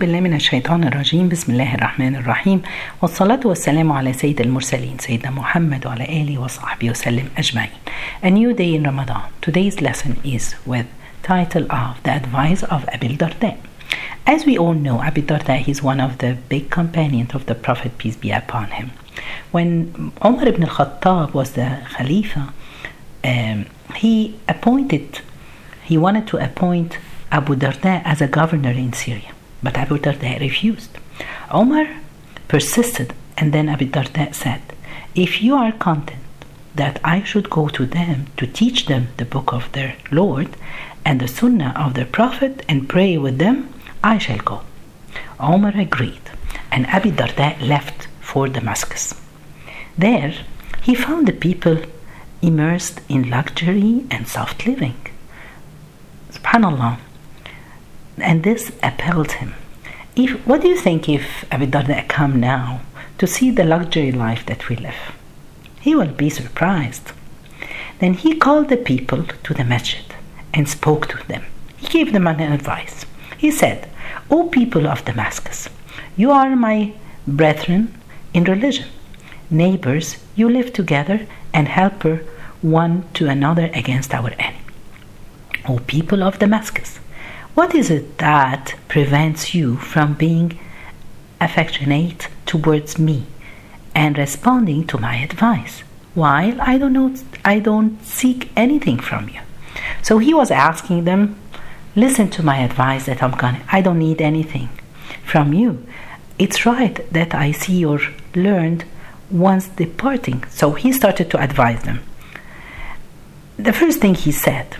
بالله من الشيطان الرجيم بسم الله الرحمن الرحيم والصلاة والسلام على سيد المرسلين سيدنا محمد وعلى آله وصحبه وسلم أجمعين A new day in Ramadan Today's lesson is with title of The Advice of Abil Darda As we all know Abil Darda is one of the big companions of the Prophet peace be upon him When Umar ibn al-Khattab was the Khalifa um, he appointed he wanted to appoint Abu Darda as a governor in Syria but Abu Darda refused. Omar persisted, and then Abu Darda said, If you are content that I should go to them to teach them the book of their Lord and the Sunnah of their Prophet and pray with them, I shall go. Omar agreed, and Abu Darda left for Damascus. There, he found the people immersed in luxury and soft living. Subhanallah and this appalled him. If, what do you think if Abu Darda come now to see the luxury life that we live? He will be surprised. Then he called the people to the masjid and spoke to them. He gave them an advice. He said, O people of Damascus, you are my brethren in religion, neighbors, you live together and helper one to another against our enemy. O people of Damascus, what is it that prevents you from being affectionate towards me and responding to my advice while I don't know, I don't seek anything from you? So he was asking them, listen to my advice that I'm going I don't need anything from you. It's right that I see or learned once departing. So he started to advise them. The first thing he said,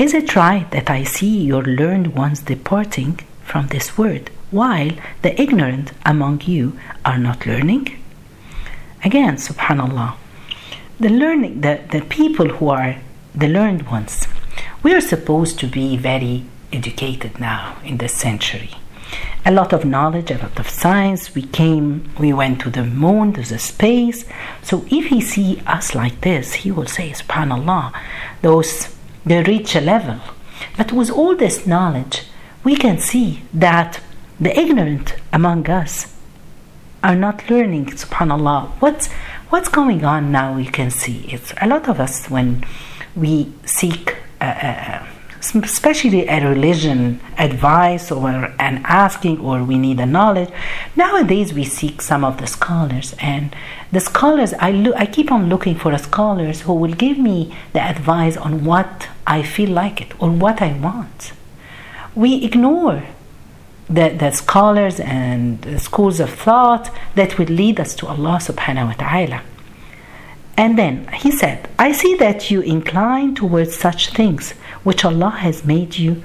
is it right that I see your learned ones departing from this word, while the ignorant among you are not learning? Again, subhanallah, the learning, the, the people who are the learned ones, we are supposed to be very educated now in this century. A lot of knowledge, a lot of science. We came, we went to the moon, to the space. So if he see us like this, he will say, subhanallah, those they reach a level. But with all this knowledge, we can see that the ignorant among us are not learning, subhanAllah. What's, what's going on now? We can see it's a lot of us when we seek, uh, uh, especially a religion advice or an asking or we need a knowledge. Nowadays, we seek some of the scholars, and the scholars I look, I keep on looking for scholars who will give me the advice on what I feel like it or what I want. We ignore the, the scholars and schools of thought that will lead us to Allah subhanahu wa ta'ala. And then he said, I see that you incline towards such things which Allah has made you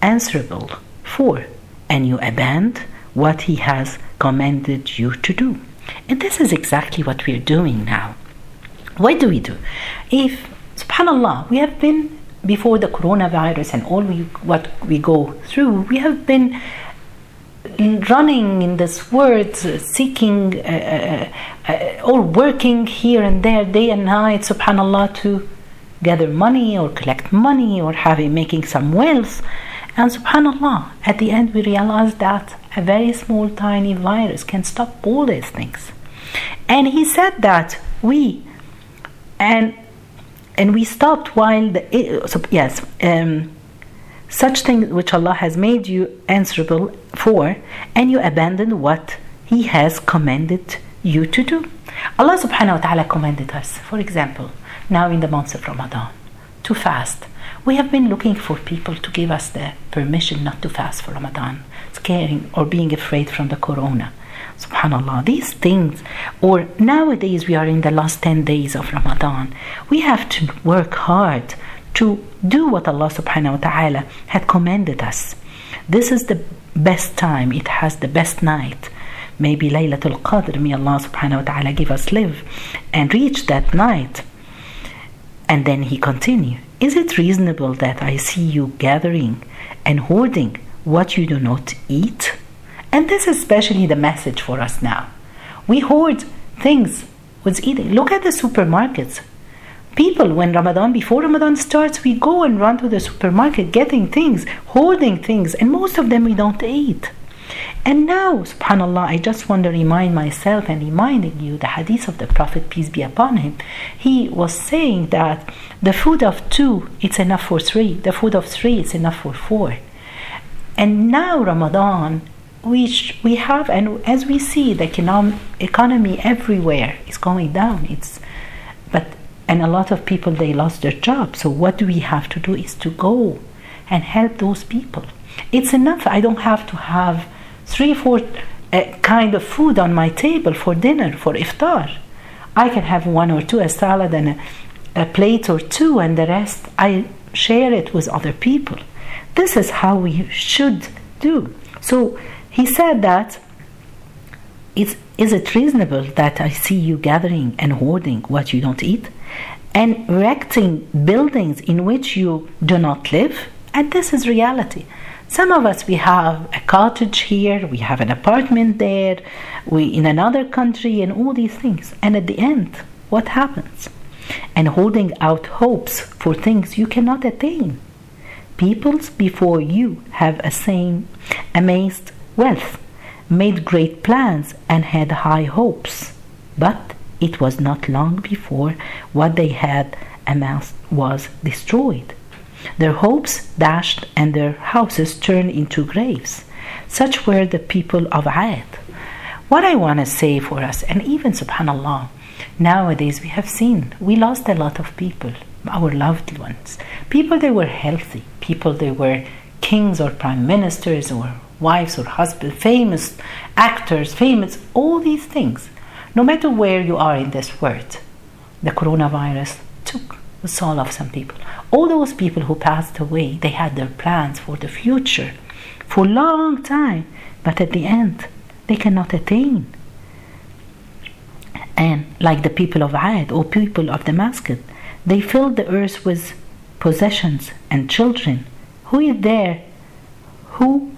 answerable for, and you abandon what He has commanded you to do. And this is exactly what we are doing now. What do we do? If, subhanAllah, we have been before the coronavirus and all we, what we go through, we have been running in this world, seeking uh, uh, uh, or working here and there, day and night, subhanAllah, to gather money or collect money or having making some wealth. And subhanAllah, at the end we realize that a very small tiny virus can stop all these things. And he said that we and and we stopped while the so yes um, such things which Allah has made you answerable for, and you abandon what He has commanded you to do. Allah subhanahu wa ta'ala commanded us, for example, now in the months of Ramadan, to fast. We have been looking for people to give us the permission not to fast for Ramadan, scaring or being afraid from the corona. Subhanallah, these things, or nowadays we are in the last 10 days of Ramadan, we have to work hard to do what Allah subhanahu wa ta'ala had commanded us. This is the best time, it has the best night. Maybe Laylatul Qadr, may Allah subhanahu wa ta'ala give us live and reach that night. And then he continued, Is it reasonable that I see you gathering and hoarding what you do not eat? And this is especially the message for us now. We hoard things with eating. Look at the supermarkets. People, when Ramadan, before Ramadan starts, we go and run to the supermarket getting things, hoarding things, and most of them we don't eat. And now, subhanAllah, I just want to remind myself and reminding you the hadith of the Prophet, peace be upon him. He was saying that the food of two, it's enough for three. The food of three, it's enough for four. And now Ramadan, which we have, and as we see, the economy everywhere is going down. It's, but and a lot of people they lost their job. So what do we have to do is to go and help those people. It's enough. I don't have to have three, four uh, kind of food on my table for dinner, for iftar. I can have one or two, a salad and a, a plate or two, and the rest I share it with other people. This is how we should do. So he said that it's, is it reasonable that I see you gathering and hoarding what you don't eat and erecting buildings in which you do not live? And this is reality. Some of us we have a cottage here, we have an apartment there, we in another country and all these things. And at the end, what happens? And holding out hopes for things you cannot attain. Peoples before you have attained amazed wealth, made great plans and had high hopes. But it was not long before what they had amassed was destroyed. Their hopes dashed and their houses turned into graves. Such were the people of Ad. What I want to say for us, and even subhanAllah, nowadays we have seen we lost a lot of people, our loved ones. People they were healthy, people they were kings or prime ministers or wives or husbands, famous actors, famous, all these things. No matter where you are in this world, the coronavirus took the soul of some people. All those people who passed away, they had their plans for the future for a long time, but at the end, they cannot attain. And like the people of Ad or people of Damascus, they filled the earth with possessions and children. Who is there who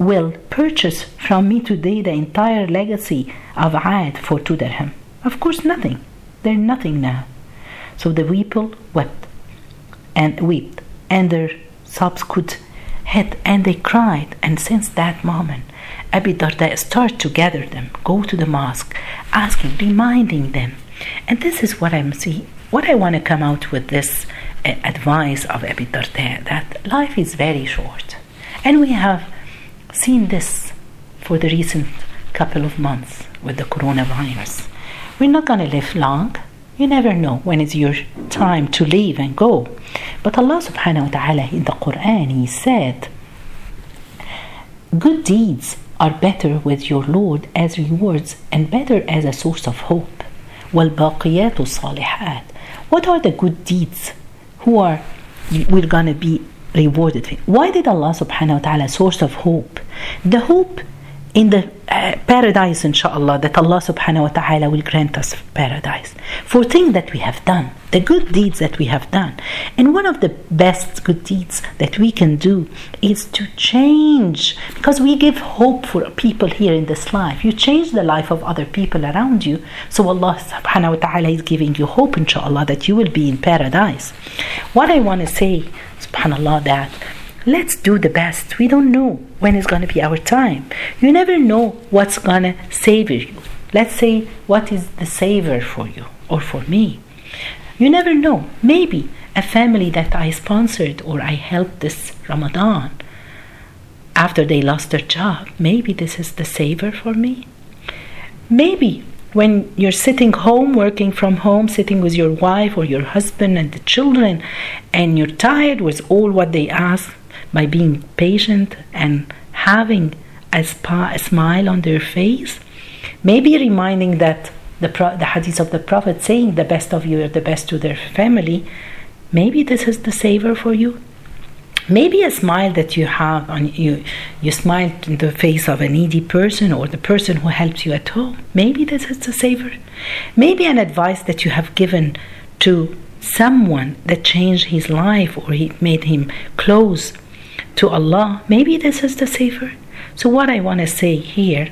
will purchase from me today the entire legacy of Ad for two dirham? Of course, nothing. They're nothing now. So the people wept and wept, and their sobs could hit, and they cried. And since that moment, Abi Darda started to gather them, go to the mosque, asking, reminding them. And this is what I'm seeing. What I want to come out with this uh, advice of Abi Darda that life is very short, and we have seen this for the recent couple of months with the coronavirus. We're not going to live long. You never know when it's your time to leave and go. But Allah subhanahu wa ta'ala in the Quran, He said, Good deeds are better with your Lord as rewards and better as a source of hope. وَالْبَاقِيَاتُ الصَّالِحَاتِ What are the good deeds? Who are we're gonna be rewarded Why did Allah subhanahu wa ta'ala source of hope? The hope in the uh, paradise inshallah that Allah subhanahu wa ta'ala will grant us paradise. For things that we have done the good deeds that we have done. And one of the best good deeds that we can do is to change because we give hope for people here in this life. You change the life of other people around you. So Allah subhanahu wa ta'ala is giving you hope inshallah that you will be in paradise. What I want to say subhanallah that let's do the best. We don't know when is going to be our time. You never know what's going to savor you. Let's say, what is the saver for you or for me? You never know. Maybe a family that I sponsored or I helped this Ramadan after they lost their job, maybe this is the saver for me. Maybe when you're sitting home, working from home, sitting with your wife or your husband and the children, and you're tired with all what they ask, by being patient and having a, spa, a smile on their face, maybe reminding that the, the hadith of the Prophet saying the best of you are the best to their family, maybe this is the saver for you. Maybe a smile that you have on you, you smile in the face of a needy person or the person who helps you at home. Maybe this is the saver. Maybe an advice that you have given to someone that changed his life or he made him close to Allah, maybe this is the safer. So, what I want to say here,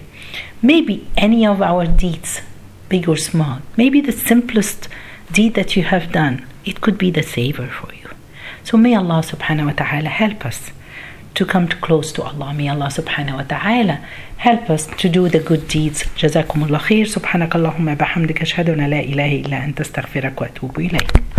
maybe any of our deeds, big or small, maybe the simplest deed that you have done, it could be the saver for you. So may Allah subhanahu wa ta'ala help us to come close to Allah. May Allah subhanahu wa ta'ala help us to do the good deeds. جزاكم الله خير سبحانك اللهم بحمدك أشهد أن لا إله إلا أنت استغفرك وأتوب إليك